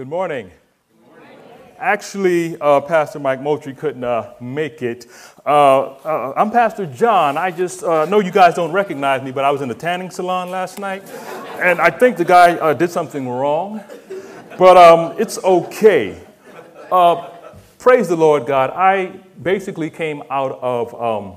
Good morning. Actually, uh, Pastor Mike Moultrie couldn't uh, make it. Uh, uh I'm Pastor John. I just uh, know you guys don't recognize me, but I was in the tanning salon last night, and I think the guy uh, did something wrong, but um, it's okay. praise the Lord God. I basically came out of um,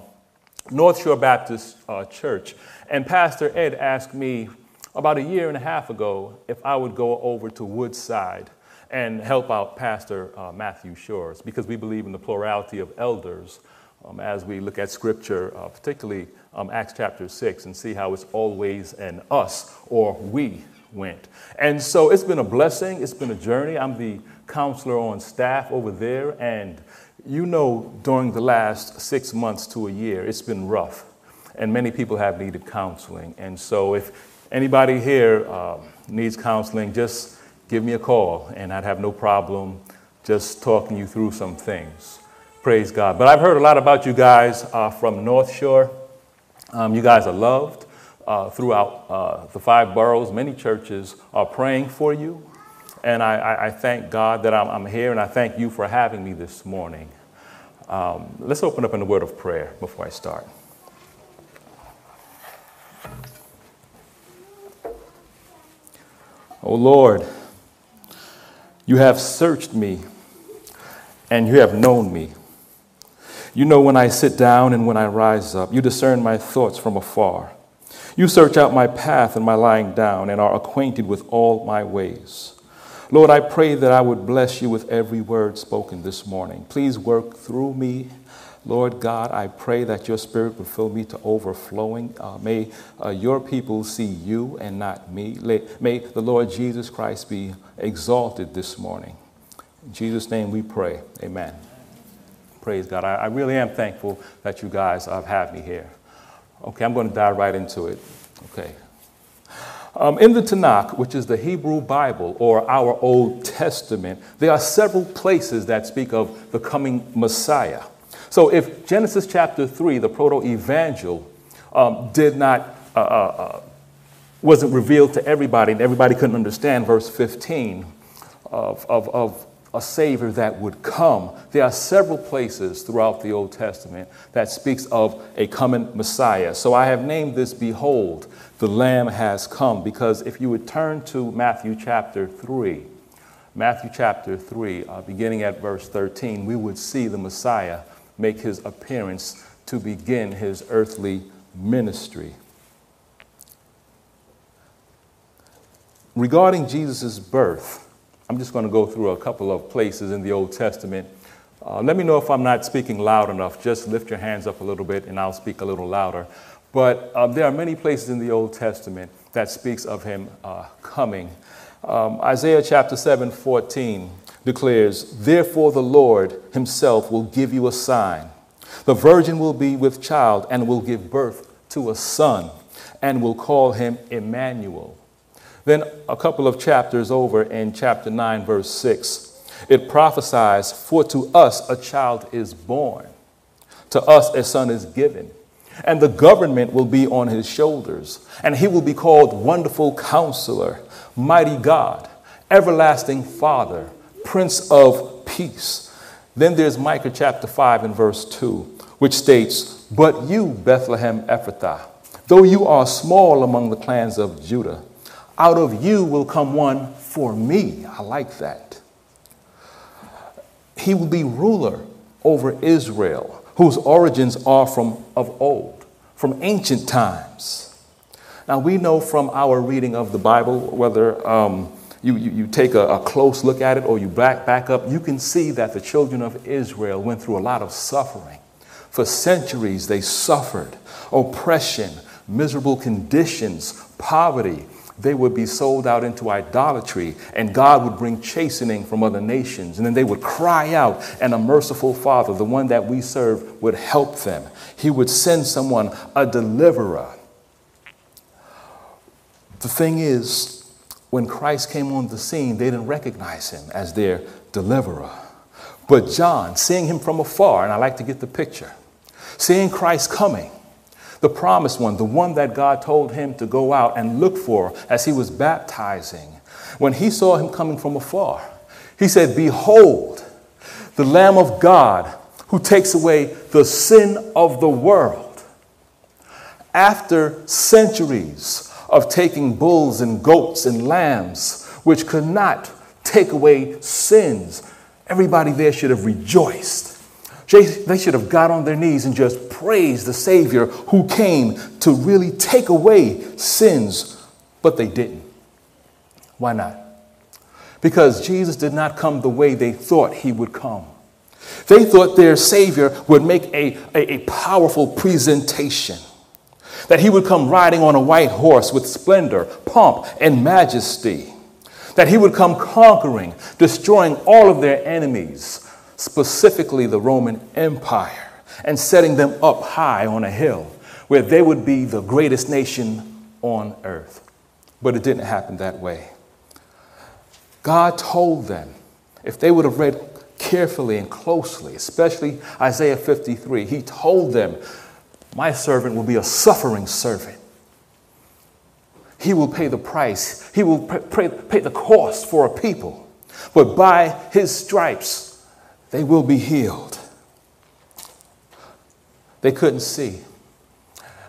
North Shore Baptist Church, and Pastor Ed asked me about a year and a half ago if I would go over to Woodside and help out Pastor uh, Matthew Shores because we believe in the plurality of elders um, as we look at Scripture, uh, particularly um, Acts chapter 6, and see how it's always an us or we went. And so it's been a blessing, it's been a journey. I'm the counselor on staff over there, and you know, during the last six months to a year, it's been rough, and many people have needed counseling. And so if anybody here uh, needs counseling, just give me a call, and I'd have no problem just talking you through some things. Praise God. But I've heard a lot about you guys uh, from North Shore. Um, you guys are loved uh, throughout uh, the five boroughs. Many churches are praying for you. And I, I, I thank God that I'm, I'm, here, and I thank you for having me this morning. Um, let's open up in a word of prayer before I start. Oh Lord, you have searched me and you have known me. You know when I sit down and when I rise up. You discern my thoughts from afar. You search out my path and my lying down and are acquainted with all my ways. Lord, I pray that I would bless you with every word spoken this morning. Please work through me Lord God, I pray that your spirit would fill me to overflowing. Uh, may uh, your people see you and not me. May the Lord Jesus Christ be exalted this morning. In Jesus' name we pray. Amen. Praise God. I, I really am thankful that you guys have had me here. Okay, I'm going to dive right into it. Okay. Um, in the Tanakh, which is the Hebrew Bible or our Old Testament, there are several places that speak of the coming Messiah. So if Genesis chapter 3, the proto evangel, um, did not, uh, uh, uh, wasn't revealed to everybody, and everybody couldn't understand verse 15 of, of, of a Savior that would come. There are several places throughout the Old Testament that speaks of a coming Messiah. So I have named this Behold, the Lamb has come, because if you would turn to Matthew chapter 3, Matthew chapter 3, uh, beginning at verse 13, we would see the Messiah make his appearance to begin his earthly ministry. Regarding Jesus' birth, I'm just going to go through a couple of places in the Old Testament. Uh, let me know if I'm not speaking loud enough. Just lift your hands up a little bit and I'll speak a little louder. But um, there are many places in the Old Testament that speaks of him uh, coming. Um, Isaiah chapter 7, 14 declares, Therefore the Lord himself will give you a sign. The virgin will be with child and will give birth to a son and will call him Emmanuel. Then, a couple of chapters over in chapter 9, verse 6, it prophesies, For to us a child is born, to us a son is given, and the government will be on his shoulders, and he will be called Wonderful Counselor, Mighty God, Everlasting Father Prince of Peace. Then there's Micah chapter 5 and verse 2, which states, But you, Bethlehem Ephrathah, though you are small among the clans of Judah, out of you will come one for me. I like that. He will be ruler over Israel, whose origins are from of old, from ancient times. Now we know from our reading of the Bible, whether um, you, you, you take a, a, close look at it or you back, back up, you can see that the children of Israel went through a lot of suffering. For centuries, they suffered oppression, miserable conditions, poverty. They would be sold out into idolatry, and God would bring chastening from other nations. And then they would cry out, and a merciful Father, the one that we serve, would help them. He would send someone, a deliverer. The thing is, when Christ came on the scene, they didn't recognize him as their deliverer. But John, seeing him from afar, and I like to get the picture, seeing Christ coming, the promised one, the one that God told him to go out and look for as he was baptizing, when he saw him coming from afar, he said, Behold, the Lamb of God who takes away the sin of the world. After centuries of taking bulls and goats and lambs, which could not take away sins, everybody there should have rejoiced. They should have got on their knees and just praised the Savior who came to really take away sins, but they didn't. Why not? Because Jesus did not come the way they thought he would come. They thought their Savior would make a, a, a, powerful presentation, that he would come riding on a white horse with splendor, pomp, and majesty, that he would come conquering, destroying all of their enemies, specifically the Roman Empire, and setting them up high on a hill where they would be the greatest nation on earth. But it didn't happen that way. God told them, if they would have read carefully and closely, especially Isaiah 53, he told them, My servant will be a suffering servant. He will pay the price, he will pay, pay the cost for a people. But by his stripes, they will be healed. They couldn't see.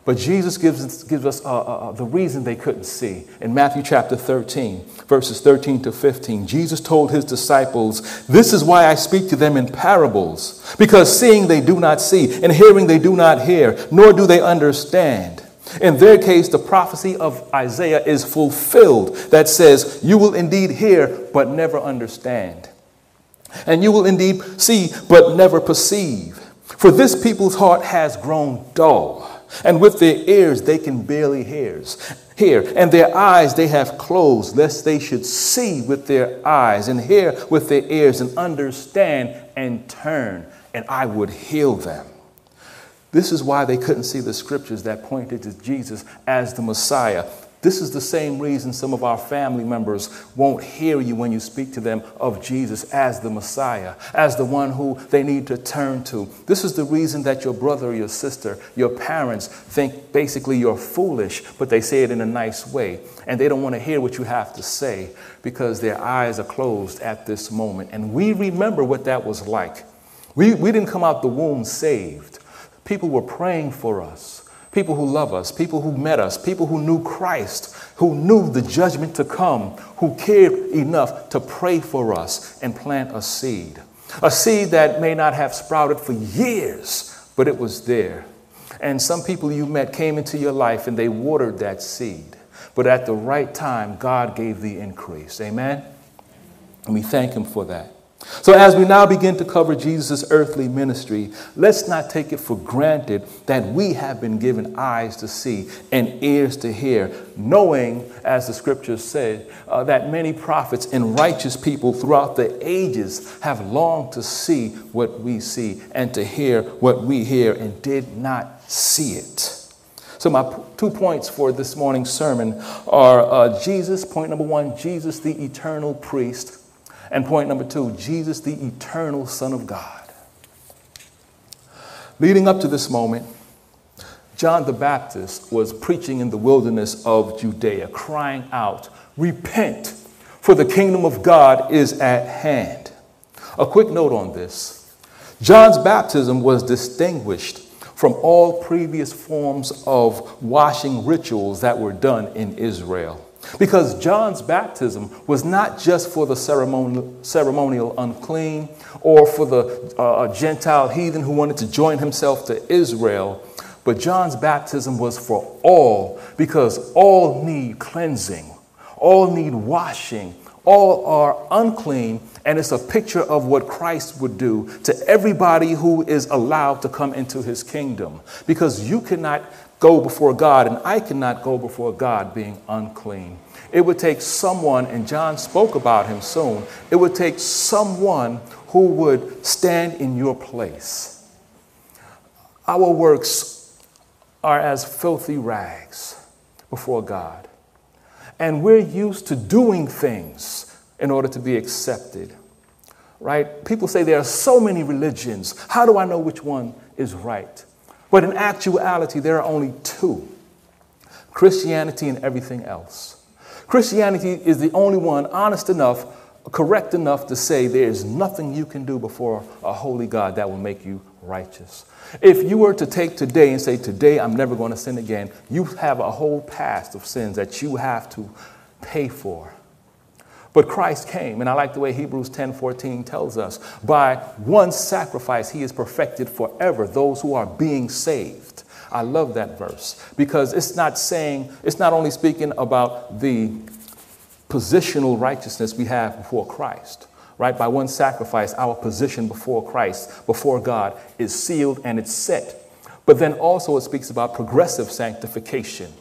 But Jesus gives gives us uh, uh, uh, the reason they couldn't see. In Matthew chapter 13, verses 13 to 15, Jesus told his disciples, This is why I speak to them in parables, because seeing they do not see, and hearing they do not hear, nor do they understand. In their case, the prophecy of Isaiah is fulfilled that says, You will indeed hear, but never understand. And you will indeed see, but never perceive. For this people's heart has grown dull and with their ears they can barely hear, and their eyes they have closed, lest they should see with their eyes, and hear with their ears, and understand and turn, and I would heal them. This is why they couldn't see the scriptures that pointed to Jesus as the Messiah. This is the same reason some of our family members won't hear you when you speak to them of Jesus as the Messiah, as the one who they need to turn to. This is the reason that your brother or your sister, your parents think basically you're foolish, but they say it in a nice way. And they don't want to hear what you have to say because their eyes are closed at this moment. And we remember what that was like. We, we didn't come out the womb saved, people were praying for us people who love us, people who met us, people who knew Christ, who knew the judgment to come, who cared enough to pray for us and plant a seed. A seed that may not have sprouted for years, but it was there. And some people you met came into your life and they watered that seed. But at the right time, God gave the increase. Amen? And we thank Him for that. So, as we now begin to cover Jesus' earthly ministry, let's not take it for granted that we have been given eyes to see and ears to hear, knowing, as the scriptures say, uh, that many prophets and righteous people throughout the ages have longed to see what we see and to hear what we hear and did not see it. So, my two points for this morning's sermon are uh, Jesus, point number one, Jesus, the eternal priest and point number two Jesus, the eternal Son of God. Leading up to this moment, John the Baptist was preaching in the wilderness of Judea, crying out, Repent, for the kingdom of God is at hand. A quick note on this John's baptism was distinguished from all previous forms of washing rituals that were done in Israel. Because John's baptism was not just for the ceremonial, unclean or for the uh, Gentile heathen who wanted to join himself to Israel, but John's baptism was for all because all need cleansing, all need washing, all are unclean, and it's a picture of what Christ would do to everybody who is allowed to come into his kingdom. Because you cannot go before God, and I cannot go before God being unclean. It would take someone, and John spoke about him soon, it would take someone who would stand in your place. Our works are as filthy rags before God. And we're used to doing things in order to be accepted. Right? People say there are so many religions. How do I know which one is right? But in actuality, there are only two Christianity and everything else. Christianity is the only one honest enough, correct enough to say there is nothing you can do before a holy God that will make you righteous. If you were to take today and say, Today I'm never going to sin again, you have a whole past of sins that you have to pay for. But Christ came, and I like the way Hebrews 10 14 tells us by one sacrifice, he is perfected forever those who are being saved. I love that verse because it's not saying, it's not only speaking about the positional righteousness we have before Christ, right? By one sacrifice, our position before Christ, before God, is sealed and it's set. But then also it speaks about progressive sanctification,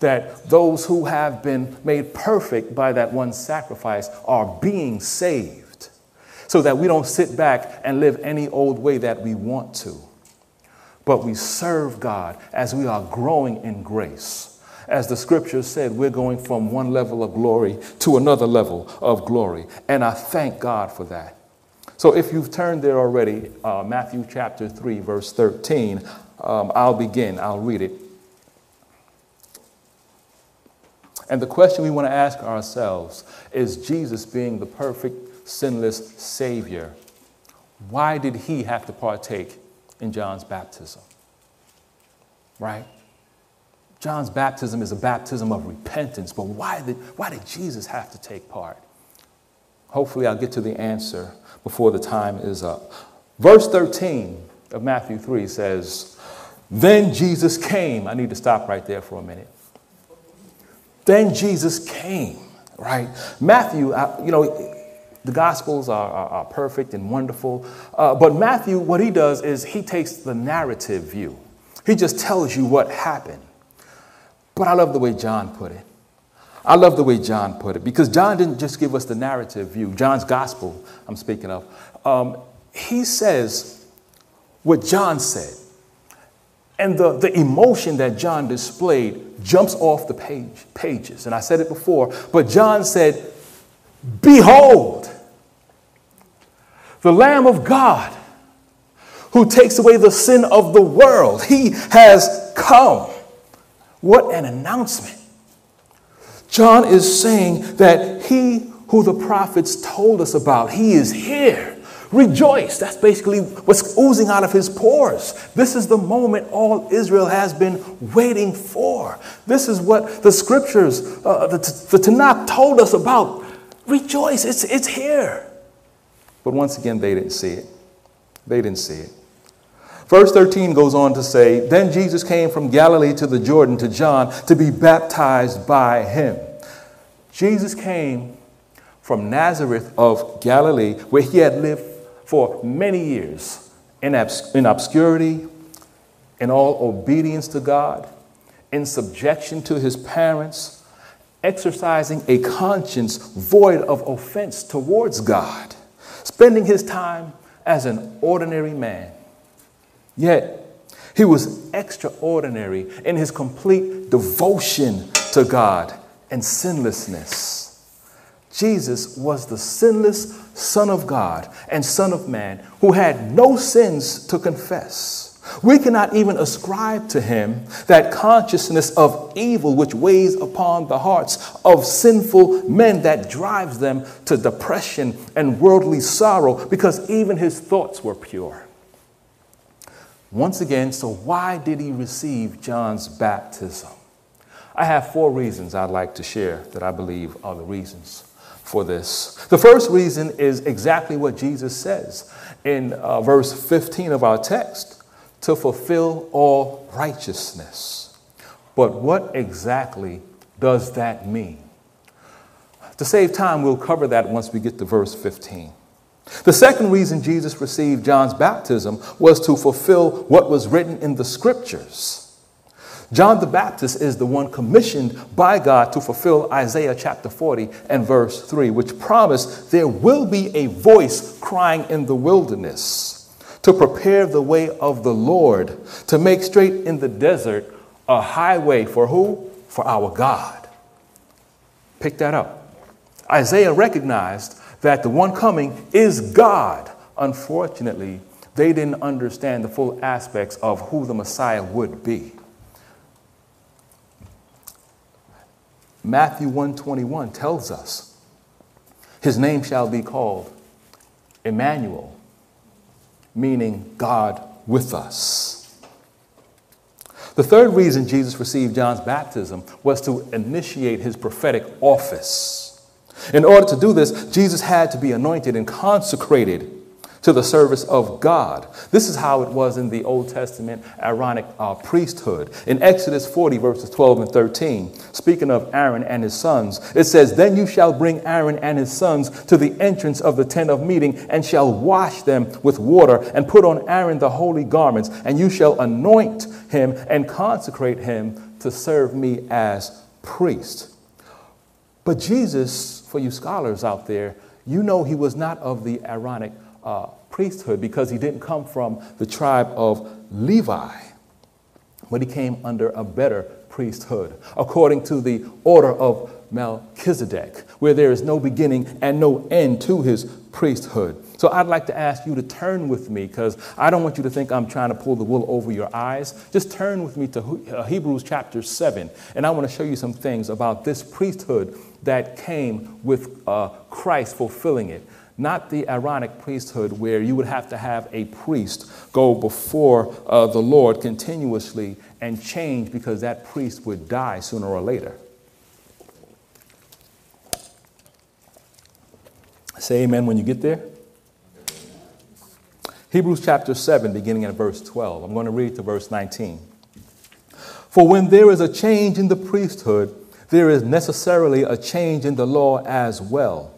that those who have been made perfect by that one sacrifice are being saved, so that we don't sit back and live any old way that we want to, but we serve God as we are growing in grace. As the scripture said, we're going from one level of glory to another level of glory. And I thank God for that. So if you've turned there already, uh, Matthew chapter 3, verse 13, um, I'll begin. I'll read it. And the question we want to ask ourselves is Jesus being the perfect, sinless Savior, why did he have to partake in John's baptism? Right? John's baptism is a baptism of repentance, but why did, why did Jesus have to take part? Hopefully, I'll get to the answer before the time is up. Verse 13 of Matthew 3 says, Then Jesus came. I need to stop right there for a minute. Then Jesus came, right? Matthew, you know, the Gospels are, are, are perfect and wonderful, uh, but Matthew, what he does is he takes the narrative view. He just tells you what happened. But I love the way John put it. I love the way John put it because John didn't just give us the narrative view, John's gospel, I'm speaking of. Um, he says what John said. And the, the emotion that John displayed jumps off the page, pages. And I said it before, but John said, Behold, the Lamb of God who takes away the sin of the world. He has come. What an announcement. John is saying that he who the prophets told us about, he is here. Rejoice. That's basically what's oozing out of his pores. This is the moment all Israel has been waiting for. This is what the scriptures, uh, the, the Tanakh told us about. Rejoice. It's, it's here. But once again, they didn't see it. They didn't see it. Verse 13 goes on to say, Then Jesus came from Galilee to the Jordan to John to be baptized by him. Jesus came from Nazareth of Galilee, where he had lived for many years in, obs- in obscurity, in all obedience to God, in subjection to his parents, exercising a conscience void of offense towards God, spending his time as an ordinary man Yet, he was extraordinary in his complete devotion to God and sinlessness. Jesus was the sinless Son of God and Son of Man who had no sins to confess. We cannot even ascribe to him that consciousness of evil which weighs upon the hearts of sinful men that drives them to depression and worldly sorrow because even his thoughts were pure. Once again, so why did he receive John's baptism? I have four reasons I'd like to share that I believe are the reasons for this. The first reason is exactly what Jesus says in uh, verse 15 of our text to fulfill all righteousness. But what exactly does that mean? To save time, we'll cover that once we get to verse 15. The second reason Jesus received John's baptism was to fulfill what was written in the scriptures. John the Baptist is the one commissioned by God to fulfill Isaiah chapter 40 and verse 3, which promised there will be a voice crying in the wilderness to prepare the way of the Lord, to make straight in the desert a highway for who? For our God. Pick that up. Isaiah recognized that the one coming is God. Unfortunately, they didn't understand the full aspects of who the Messiah would be. Matthew 121 tells us his name shall be called Emmanuel, meaning God with us. The third reason Jesus received John's baptism was to initiate his prophetic office. In order to do this, Jesus had to be anointed and consecrated to the service of God. This is how it was in the Old Testament Aaronic uh, priesthood. In Exodus 40, verses 12 and 13, speaking of Aaron and his sons, it says, Then you shall bring Aaron and his sons to the entrance of the tent of meeting, and shall wash them with water, and put on Aaron the holy garments, and you shall anoint him and consecrate him to serve me as priest. But Jesus, for you scholars out there, you know he was not of the Aaronic uh, priesthood because he didn't come from the tribe of Levi, but he came under a better priesthood, according to the order of Melchizedek, where there is no beginning and no end to his priesthood. So I'd like to ask you to turn with me because I don't want you to think I'm trying to pull the wool over your eyes. Just turn with me to uh, Hebrews chapter 7, and I want to show you some things about this priesthood that came with uh, Christ fulfilling it not the Aaronic priesthood where you would have to have a priest go before uh, the Lord continuously and change because that priest would die sooner or later. Say amen when you get there. Hebrews chapter 7, beginning at verse 12. I'm going to read to verse 19. For when there is a change in the priesthood, there is necessarily a change in the law as well.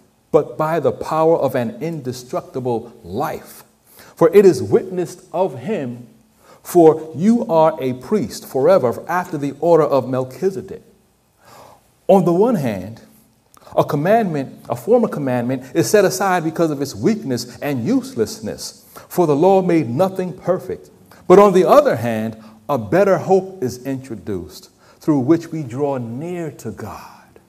but by the power of an indestructible life. For it is witnessed of him, for you are a priest forever after the order of Melchizedek. On the one hand, a commandment, a former commandment, is set aside because of its weakness and uselessness, for the law made nothing perfect. But on the other hand, a better hope is introduced through which we draw near to God.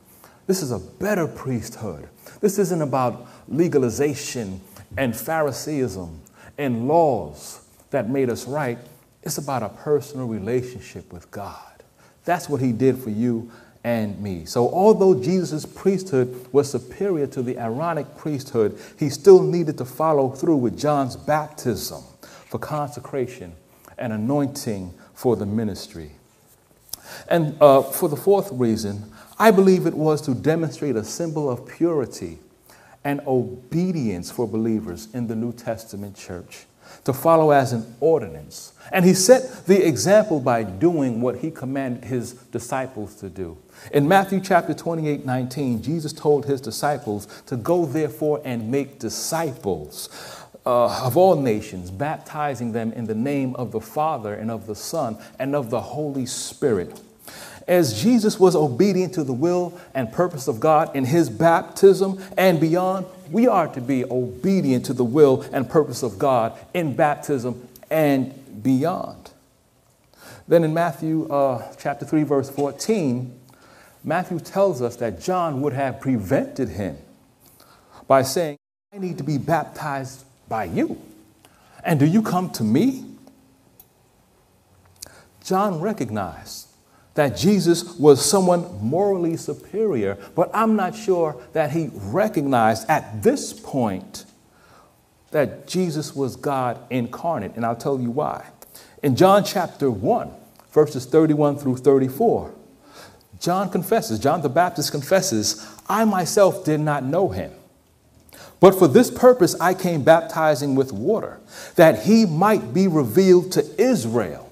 This is a better priesthood, this isn't about legalization and Phariseeism and laws that made us right. It's about a personal relationship with God. That's what he did for you and me. So, although Jesus' priesthood was superior to the Aaronic priesthood, he still needed to follow through with John's baptism for consecration and anointing for the ministry. And uh, for the fourth reason, I believe it was to demonstrate a symbol of purity and obedience for believers in the New Testament church to follow as an ordinance. And he set the example by doing what he commanded his disciples to do. In Matthew chapter 28 19, Jesus told his disciples to go therefore and make disciples. Uh, of all nations, baptizing them in the name of the Father and of the Son and of the Holy Spirit as Jesus was obedient to the will and purpose of God in his baptism and beyond, we are to be obedient to the will and purpose of God in baptism and beyond. Then in Matthew uh, chapter 3, verse 14, Matthew tells us that John would have prevented him by saying, I need to be baptized by you. And do you come to me? John recognized that Jesus was someone morally superior, but I'm not sure that he recognized at this point that Jesus was God incarnate. And I'll tell you why. In John chapter 1, verses 31 through 34, John confesses, John the Baptist confesses, I myself did not know him. But for this purpose I came baptizing with water, that he might be revealed to Israel.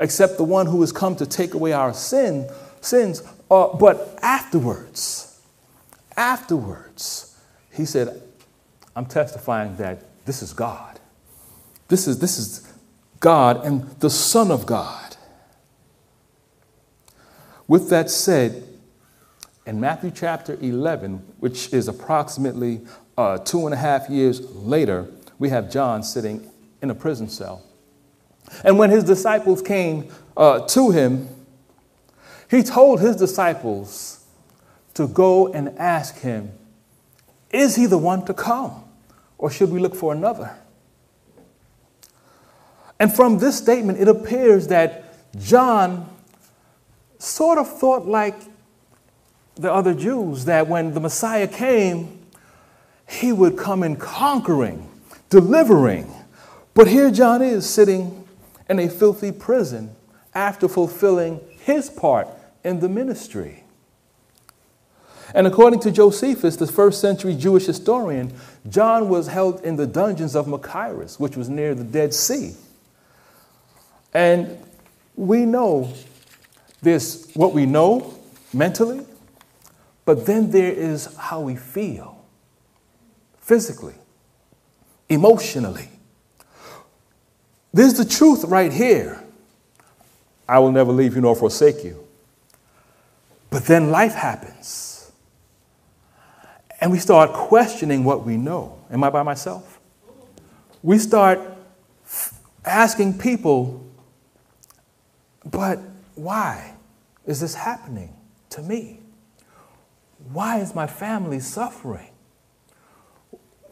except the one who has come to take away our sin, sins. Uh, but afterwards, afterwards, he said, I'm testifying that this is God. This is, this is God and the Son of God. With that said, in Matthew chapter 11, which is approximately uh, two and a half years later, we have John sitting in a prison cell. And when his disciples came uh, to him, he told his disciples to go and ask him, Is he the one to come, or should we look for another? And from this statement, it appears that John sort of thought like the other Jews that when the Messiah came, he would come in conquering, delivering. But here John is sitting in a filthy prison after fulfilling his part in the ministry. And according to Josephus, the first century Jewish historian, John was held in the dungeons of Machaerus, which was near the Dead Sea. And we know this, what we know mentally, but then there is how we feel physically, emotionally. There's the truth right here. I will never leave you nor forsake you. But then life happens. And we start questioning what we know. Am I by myself? We start asking people but why is this happening to me? Why is my family suffering?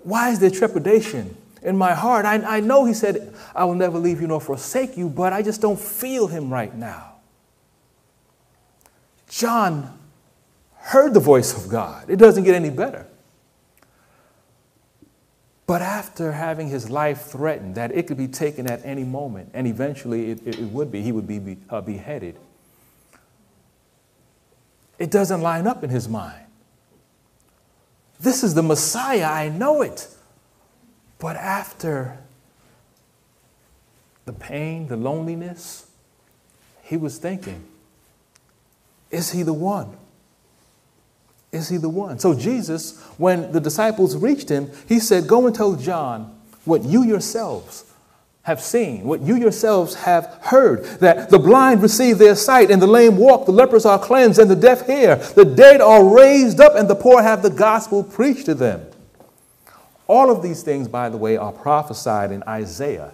Why is there trepidation in my heart? I, I know he said, I will never leave you nor forsake you, but I just don't feel him right now. John heard the voice of God. It doesn't get any better. But after having his life threatened, that it could be taken at any moment, and eventually it, it would be, he would be, be uh, beheaded, it doesn't line up in his mind. This is the Messiah, I know it. But after the pain, the loneliness, he was thinking, is he the one? Is he the one? So, Jesus, when the disciples reached him, he said, Go and tell John what you yourselves have seen, what you yourselves have heard that the blind receive their sight, and the lame walk, the lepers are cleansed, and the deaf hear, the dead are raised up, and the poor have the gospel preached to them. All of these things, by the way, are prophesied in Isaiah.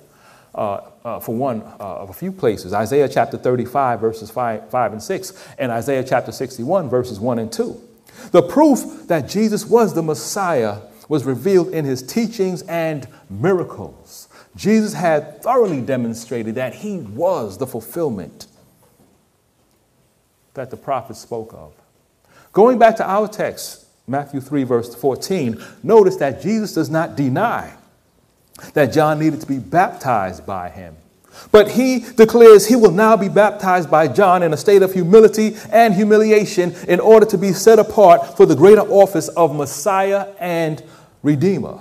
Uh, uh, for one uh, of a few places Isaiah chapter 35, verses 5, 5 and 6, and Isaiah chapter 61, verses 1 and 2. The proof that Jesus was the Messiah was revealed in his teachings and miracles. Jesus had thoroughly demonstrated that he was the fulfillment that the prophets spoke of. Going back to our text, Matthew 3, verse 14, notice that Jesus does not deny that John needed to be baptized by him. But he declares he will now be baptized by John in a state of humility and humiliation in order to be set apart for the greater office of Messiah and Redeemer.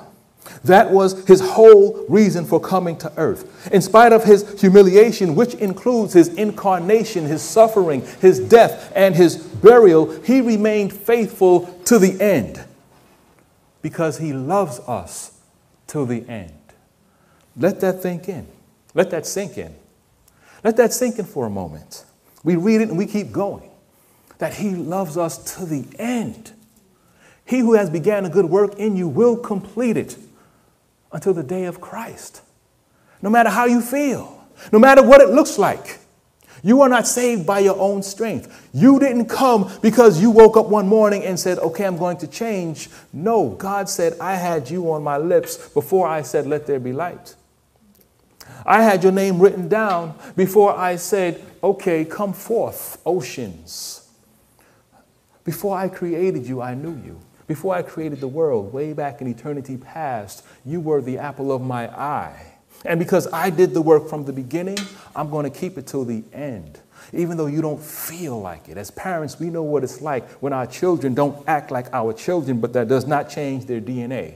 That was his whole reason for coming to earth. In spite of his humiliation, which includes his incarnation, his suffering, his death, and his burial, he remained faithful to the end because he loves us till the end. Let that think in. Let that sink in. Let that sink in for a moment. We read it and we keep going. That He loves us to the end. He who has began a good work in you will complete it until the day of Christ. No matter how you feel, no matter what it looks like, you are not saved by your own strength. You didn't come because you woke up one morning and said, Okay, I'm going to change. No, God said, I had you on my lips before I said, Let there be light. I had your name written down before I said, okay, come forth, oceans. Before I created you, I knew you. Before I created the world, way back in eternity past, you were the apple of my eye. And because I did the work from the beginning, I'm going to keep it till the end. Even though you don't feel like it. As parents, we know what it's like when our children don't act like our children, but that does not change their DNA.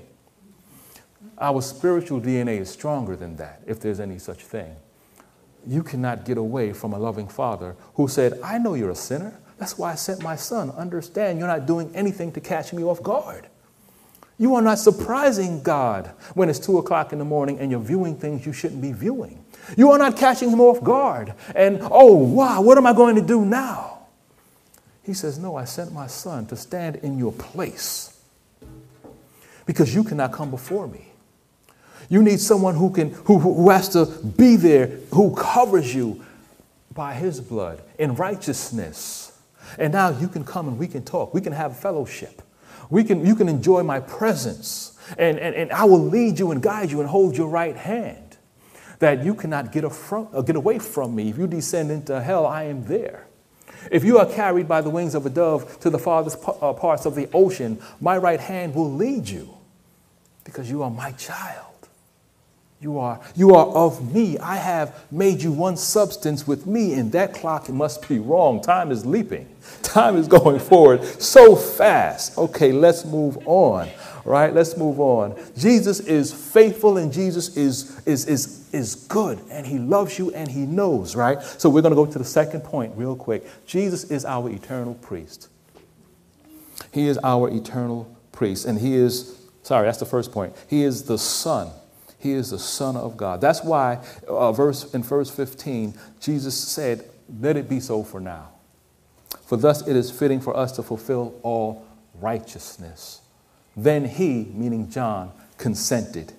Our spiritual DNA is stronger than that, if there's any such thing. You cannot get away from a loving father who said, I know you're a sinner. That's why I sent my son. Understand, you're not doing anything to catch me off guard. You are not surprising God when it's two o'clock in the morning and you're viewing things you shouldn't be viewing. You are not catching him off guard. And, oh, wow, what am I going to do now? He says, No, I sent my son to stand in your place because you cannot come before me. You need someone who, can, who, who has to be there, who covers you by his blood in righteousness. And now you can come and we can talk. We can have fellowship. We can, you can enjoy my presence. And, and, and I will lead you and guide you and hold your right hand. That you cannot get, affront, uh, get away from me. If you descend into hell, I am there. If you are carried by the wings of a dove to the farthest uh, parts of the ocean, my right hand will lead you because you are my child. You are, you are of me. I have made you one substance with me, and that clock must be wrong. Time is leaping. Time is going forward so fast. Okay, let's move on. Right? Let's move on. Jesus is faithful and Jesus is, is, is, is good and he loves you and he knows, right? So we're going to go to the second point real quick. Jesus is our eternal priest. He is our eternal priest. And he is, sorry, that's the first point. He is the Son he is the Son of God. That's why uh, verse, in verse 15, Jesus said, Let it be so for now. For thus it is fitting for us to fulfill all righteousness. Then he, meaning John, consented.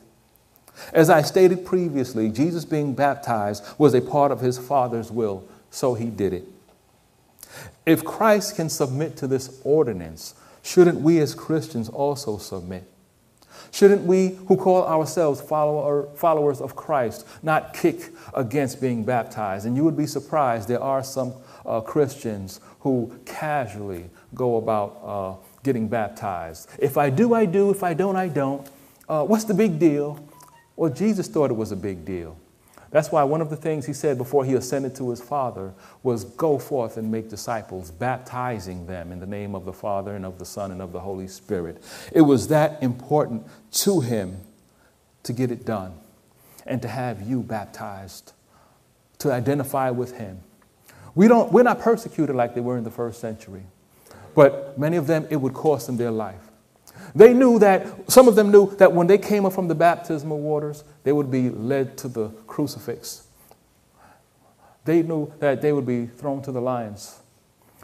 As I stated previously, Jesus being baptized was a part of his Father's will, so he did it. If Christ can submit to this ordinance, shouldn't we as Christians also submit? Shouldn't we, who call ourselves follower, followers of Christ, not kick against being baptized? And you would be surprised, there are some uh, Christians who casually go about uh, getting baptized. If I do, I do. If I don't, I don't. Uh, what's the big deal? Well, Jesus thought it was a big deal. That's why one of the things he said before he ascended to his Father was go forth and make disciples, baptizing them in the name of the Father and of the Son and of the Holy Spirit. It was that important to him to get it done and to have you baptized, to identify with him. We don't, we're not persecuted like they were in the first century, but many of them, it would cost them their life. They knew that, some of them knew that when they came up from the baptismal waters, they would be led to the crucifix. They knew that they would be thrown to the lions.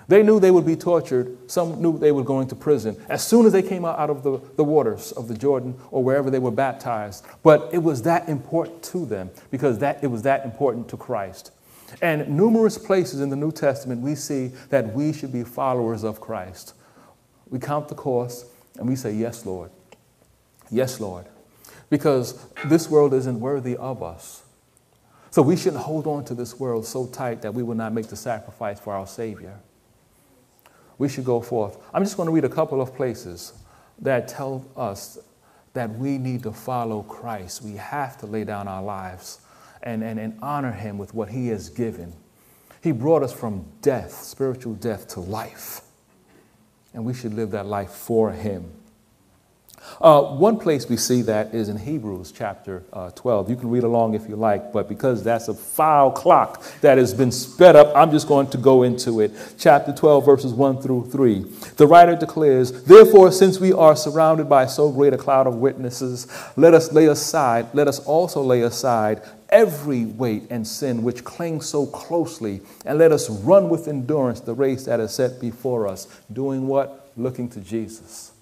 They knew they would be tortured. Some knew they were going to prison as soon as they came out, of the, the waters of the Jordan or wherever they were baptized. But it was that important to them because that, it was that important to Christ. And numerous places in the New Testament, we see that we should be followers of Christ. We count the cost, and we say, Yes, Lord. Yes, Lord. Because this world isn't worthy of us. So we shouldn't hold on to this world so tight that we will not make the sacrifice for our Savior. We should go forth. I'm just going to read a couple of places that tell us that we need to follow Christ. We have to lay down our lives and, and, and honor Him with what He has given. He brought us from death, spiritual death, to life and we should live that life for Him. Uh, one place we see that is in Hebrews chapter uh, 12. You can read along if you like, but because that's a foul clock that has been sped up, I'm just going to go into it. Chapter 12, verses 1 through 3. The writer declares, Therefore, since we are surrounded by so great a cloud of witnesses, let us lay aside, let us also lay aside every weight and sin which clings so closely, and let us run with endurance the race that is set before us. Doing what? Looking to Jesus.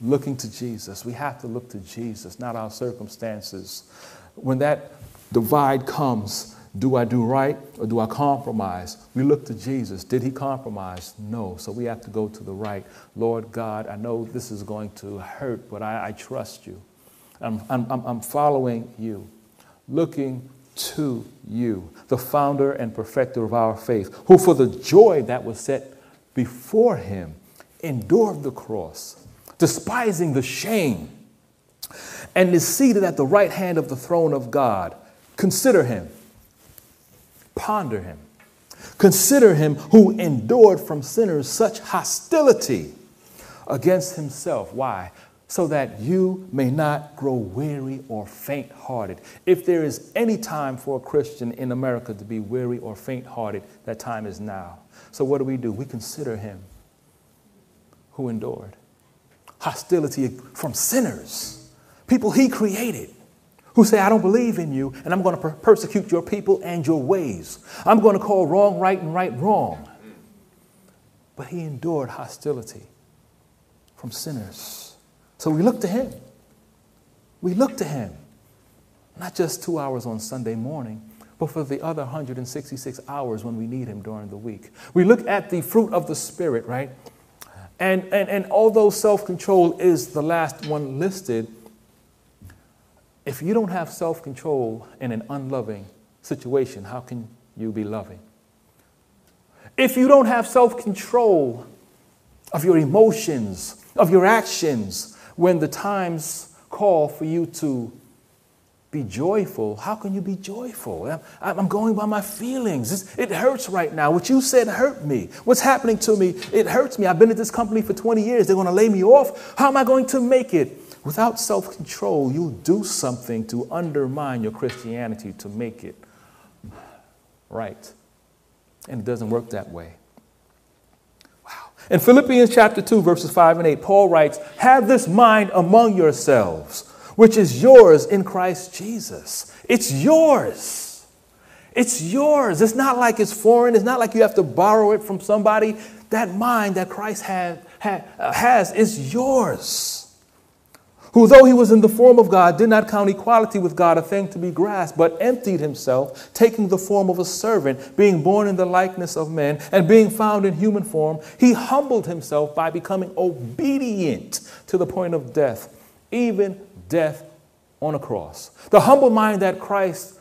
Looking to Jesus. We have to look to Jesus, not our circumstances. When that divide comes, do I do right or do I compromise? We look to Jesus. Did he compromise? No. So we have to go to the right. Lord God, I know this is going to hurt, but I, I trust you. I'm, I'm, I'm following you looking to you, the founder and perfecter of our faith, who for the joy that was set before him endured the cross, despising the shame, and is seated at the right hand of the throne of God. Consider him, ponder him. Consider him who endured from sinners such hostility against himself. Why? So that you may not grow weary or faint hearted. If there is any time for a Christian in America to be weary or faint hearted, that time is now. So, what do we do? We consider him who endured hostility from sinners, people he created who say, I don't believe in you, and I'm going to per- persecute your people and your ways. I'm going to call wrong right and right wrong. But he endured hostility from sinners. So we look to him. We look to him, not just two hours on Sunday morning, but for the other 166 hours when we need him during the week. We look at the fruit of the Spirit, right? And, and, and although self control is the last one listed, if you don't have self control in an unloving situation, how can you be loving? If you don't have self control of your emotions, of your actions, when the times call for you to be joyful, how can you be joyful? I'm going by my feelings. It hurts right now. What you said hurt me. What's happening to me, it hurts me. I've been at this company for 20 years. They're going to lay me off. How am I going to make it? Without self control, you'll do something to undermine your Christianity to make it right. And it doesn't work that way. Wow. In Philippians chapter 2, verses 5 and 8, Paul writes, Have this mind among yourselves, which is yours in Christ Jesus. It's yours. It's yours. It's not like it's foreign. It's not like you have to borrow it from somebody. That mind that Christ had, had, uh, has is yours who, though he was in the form of God, did not count equality with God a thing to be grasped, but emptied himself, taking the form of a servant, being born in the likeness of men, and being found in human form, he humbled himself by becoming obedient to the point of death, even death on a cross. The humble mind that Christ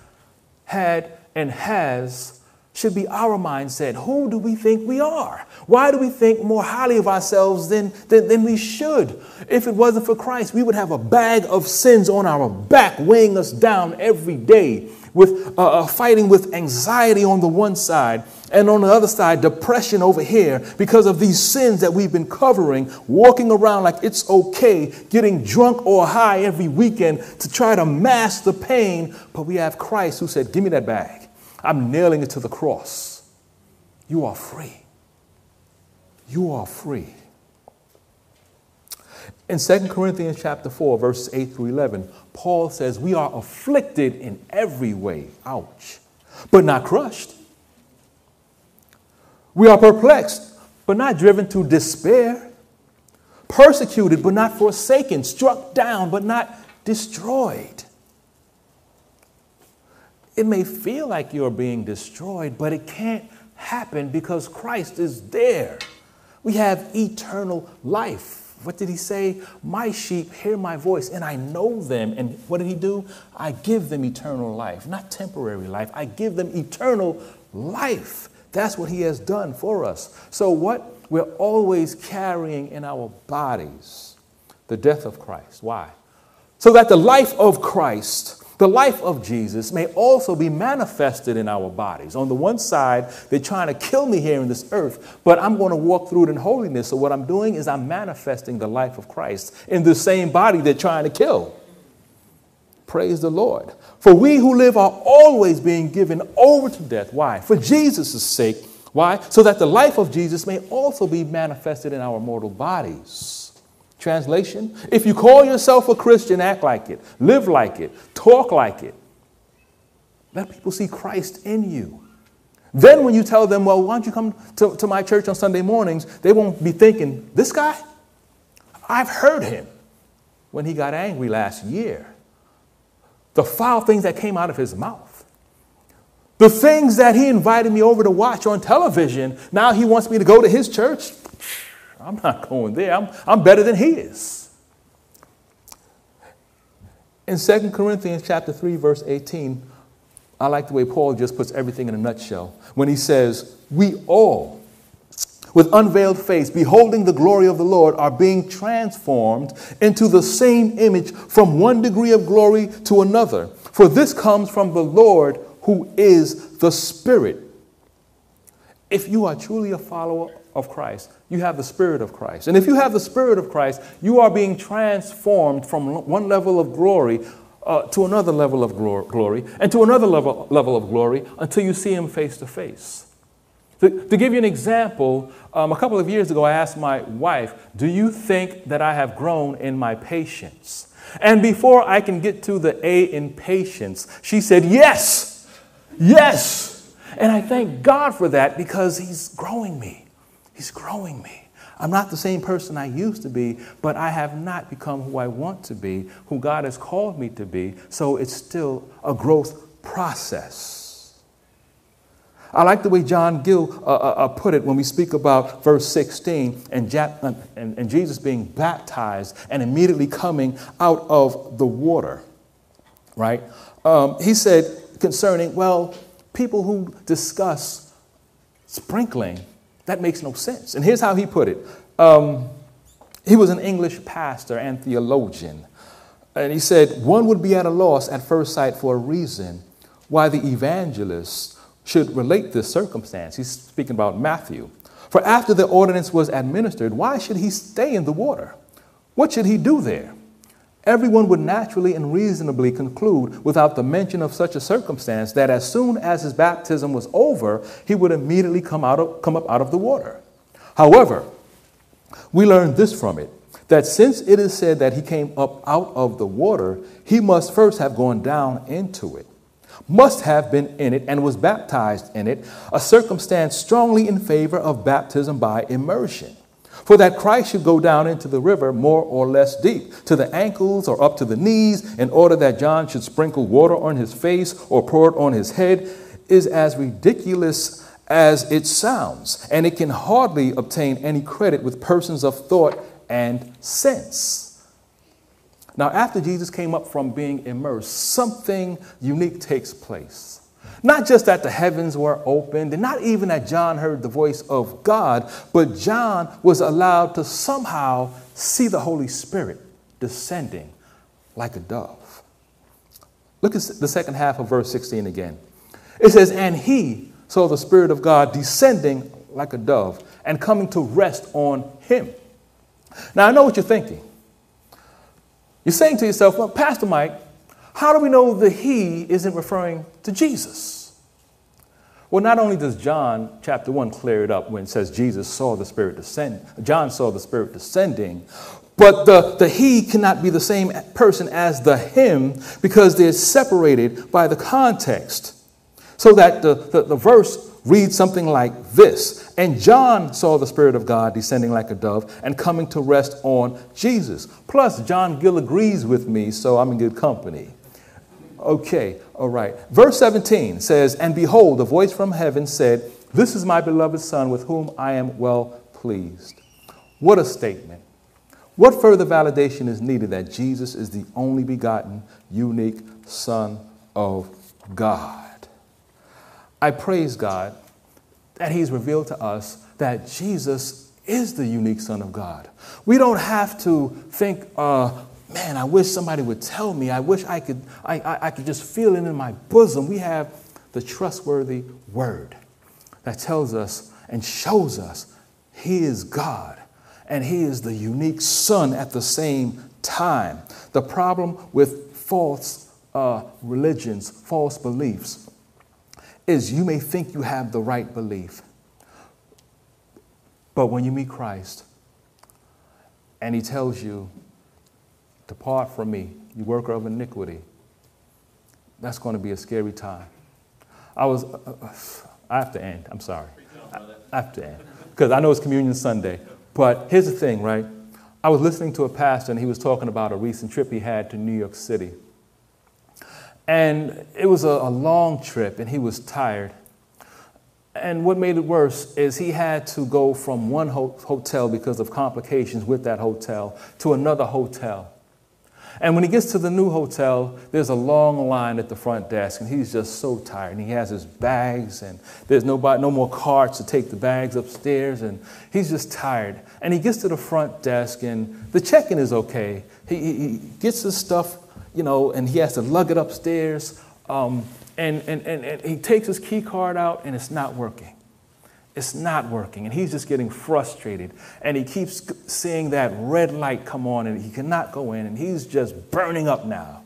had and has should be our mindset. Who do we think we are? Why do we think more highly of ourselves than, than, than, we should? If it wasn't for Christ, we would have a bag of sins on our back, weighing us down every day, with uh, uh, fighting with anxiety on the one side, and on the other side, depression over here because of these sins that we've been covering, walking around like it's okay, getting drunk or high every weekend to try to mask the pain. But we have Christ who said, Give me that bag. I'm nailing it to the cross. You are free. You are free. In 2 Corinthians chapter 4, verses 8 through 11, Paul says, We are afflicted in every way, ouch, but not crushed. We are perplexed, but not driven to despair, persecuted, but not forsaken, struck down, but not destroyed. It may feel like you're being destroyed, but it can't happen because Christ is there. We have eternal life. What did he say? My sheep hear my voice and I know them. And what did he do? I give them eternal life, not temporary life. I give them eternal life. That's what he has done for us. So, what? We're always carrying in our bodies the death of Christ. Why? So that the life of Christ the life of Jesus may also be manifested in our bodies. On the one side, they're trying to kill me here in this earth, but I'm going to walk through it in holiness. So, what I'm doing is I'm manifesting the life of Christ in the same body they're trying to kill. Praise the Lord. For we who live are always being given over to death. Why? For Jesus' sake. Why? So that the life of Jesus may also be manifested in our mortal bodies. Translation If you call yourself a Christian, act like it, live like it, talk like it. Let people see Christ in you. Then, when you tell them, well, why don't you come to, to my church on Sunday mornings, they won't be thinking, this guy? I've heard him when he got angry last year. The foul things that came out of his mouth. The things that he invited me over to watch on television, now he wants me to go to his church. I'm not going there. I'm, I'm better than he is. In 2 Corinthians chapter 3, verse 18, I like the way Paul just puts everything in a nutshell when he says, We all with unveiled face, beholding the glory of the Lord, are being transformed into the same image from one degree of glory to another. For this comes from the Lord who is the Spirit. If you are truly a follower of Christ, you have the Spirit of Christ. And if you have the Spirit of Christ, you are being transformed from one level of glory uh, to another level of glory and to another level, level of glory until you see Him face to face. To, to give you an example, um, a couple of years ago, I asked my wife, Do you think that I have grown in my patience? And before I can get to the A in patience, she said, Yes, yes. And I thank God for that because He's growing me. He's growing me. I'm not the same person I used to be, but I have not become who I want to be, who God has called me to be. So it's still a growth process. I like the way John Gill uh, uh, uh put it when we speak about verse 16 and, ja- uh, and, and Jesus being baptized and immediately coming out of the water, right? Um, he said concerning, well, people who discuss sprinkling, that makes no sense. And here's how he put it um, he was an English pastor and theologian. And he said, one would be at a loss at first sight for a reason why the evangelists should relate this circumstance. He's speaking about Matthew. For after the ordinance was administered, why should he stay in the water? What should he do there? Everyone would naturally and reasonably conclude, without the mention of such a circumstance, that as soon as his baptism was over, he would immediately come, out of, come up out of the water. However, we learn this from it that since it is said that he came up out of the water, he must first have gone down into it must have been in it and was baptized in it, a circumstance strongly in favor of baptism by immersion. For that Christ should go down into the river more or less deep, to the ankles or up to the knees, in order that John should sprinkle water on his face or pour it on his head, is as ridiculous as it sounds, and it can hardly obtain any credit with persons of thought and sense. Now, after Jesus came up from being immersed, something unique takes place. Not just that the heavens were opened, and not even that John heard the voice of God, but John was allowed to somehow see the Holy Spirit descending like a dove. Look at the second half of verse 16 again. It says, And he saw the Spirit of God descending like a dove and coming to rest on him. Now, I know what you're thinking. You're saying to yourself, well, Pastor Mike, how do we know the he isn't referring to Jesus? Well, not only does John chapter 1 clear it up when it says Jesus saw the Spirit descend, John saw the Spirit descending, but the, the he cannot be the same person as the him because they're separated by the context. So that the, the, the verse reads something like this And John saw the Spirit of God descending like a dove and coming to rest on Jesus. Plus, John Gill agrees with me, so I'm in good company. Okay, all right. Verse 17 says, And behold, a voice from heaven said, This is my beloved Son with whom I am well pleased. What a statement. What further validation is needed that Jesus is the only begotten, unique Son of God? I praise God that He's revealed to us that Jesus is the unique Son of God. We don't have to think, uh, man, I wish somebody would tell me. I wish I could, I, I, I could just feel it in my bosom. We have the trustworthy word that tells us and shows us He is God and He is the unique Son at the same time. The problem with false uh, religions, false beliefs, is you may think you have the right belief, but when you meet Christ and he tells you, Depart from me, you worker of iniquity, that's going to be a scary time. I was, uh, uh, I have to end, I'm sorry. I have to end because I know it's Communion Sunday. But here's the thing, right? I was listening to a pastor and he was talking about a recent trip he had to New York City. And it was a, a long trip, and he was tired. And what made it worse is he had to go from one ho- hotel because of complications with that hotel to another hotel. And when he gets to the new hotel, there's a long line at the front desk, and he's just so tired. And he has his bags, and there's nobody, no more carts to take the bags upstairs, and he's just tired. And he gets to the front desk, and the check-in is okay. He, he, gets his stuff, you know, and he has to lug it upstairs. Um, and, and, and, and he takes his key card out, and it's not working. It's not working. And he's just getting frustrated. And he keeps seeing that red light come on and he cannot go in. And he's just burning up now.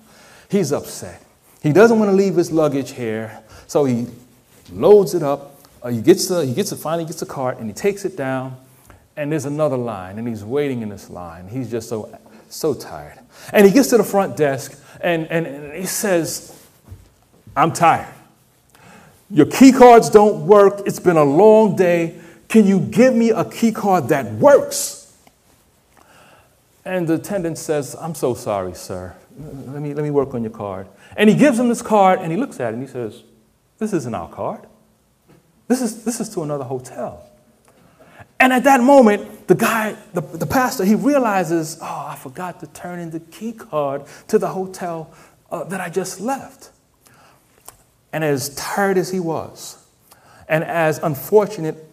He's upset. He doesn't want to leave his luggage here. So he loads it up. Uh, he gets the, he gets it, finally gets a cart and he takes it down. And there's another line. And he's waiting in this line. He's just so, so tired. And he gets to the front desk and, and, and he says, I'm tired. Your key cards don't work. It's been a long day. Can you give me a key card that works? And the attendant says, I'm so sorry, sir. Let me, let me work on your card. And he gives him this card and he looks at it and he says, This isn't our card. This is, this is to another hotel. And at that moment, the guy, the, the pastor, he realizes, Oh, I forgot to turn in the key card to the hotel uh, that I just left. And as tired as he was, and as unfortunate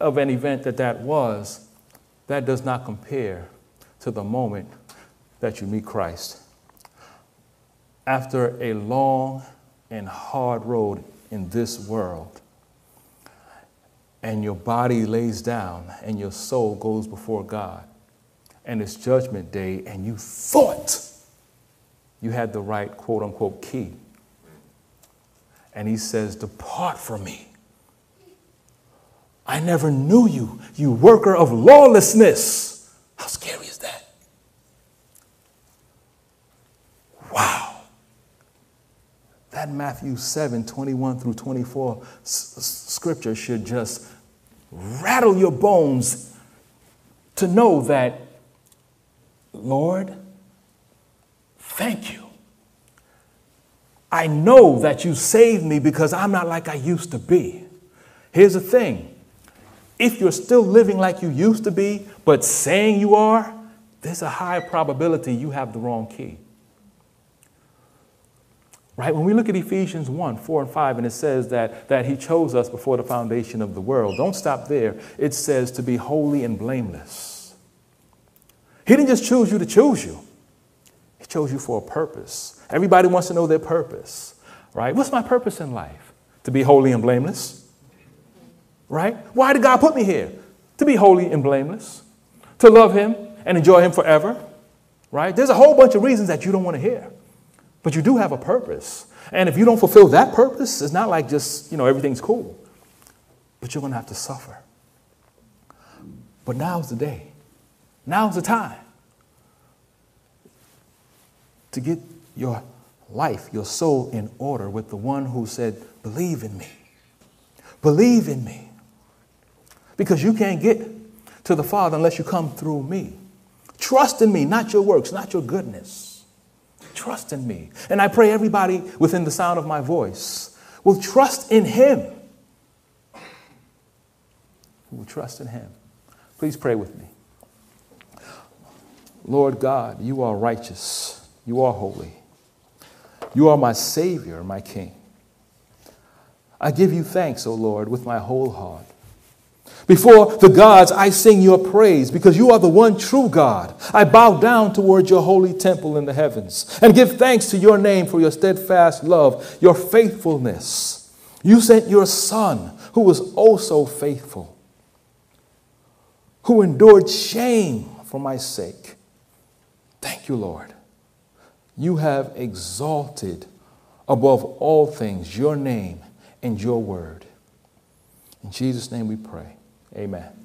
of an event that that was, that does not compare to the moment that you meet Christ. After a long and hard road in this world, and your body lays down and your soul goes before God, and it's judgment day, and you thought you had the right quote unquote key and he says, Depart from me. I never knew you, you worker of lawlessness. How scary is that? Wow. That Matthew 7 21 through 24 s- scripture should just rattle your bones to know that, Lord, thank you I know that you saved me because I'm not like I used to be. Here's the thing if you're still living like you used to be, but saying you are, there's a high probability you have the wrong key. Right? When we look at Ephesians 1 4 and 5, and it says that, that He chose us before the foundation of the world, don't stop there. It says to be holy and blameless. He didn't just choose you to choose you, chose you for a purpose. Everybody wants to know their purpose, right? What's my purpose in life? To be holy and blameless, right? Why did God put me here? To be holy and blameless, to love Him and enjoy Him forever, right? There's a whole bunch of reasons that you don't want to hear, but you do have a purpose. And if you don't fulfill that purpose, it's not like just, you know, everything's cool, but you're going to have to suffer. But now's the day, now's the time to get your life, your soul in order with the one who said, Believe in me. Believe in me. Because you can't get to the Father unless you come through me. Trust in me, not your works, not your goodness. Trust in me. And I pray everybody within the sound of my voice will trust in Him. Who will trust in Him. Please pray with me. Lord God, you are righteous, you are holy. You are my Savior, my King. I give you thanks, O Lord, with my whole heart. Before the gods, I sing your praise because you are the one true God. I bow down toward your holy temple in the heavens and give thanks to your name for your steadfast love, your faithfulness. You sent your Son, who was also faithful, who endured shame for my sake. Thank you, Lord you have exalted above all things your name and your word. In Jesus' name we pray. Amen.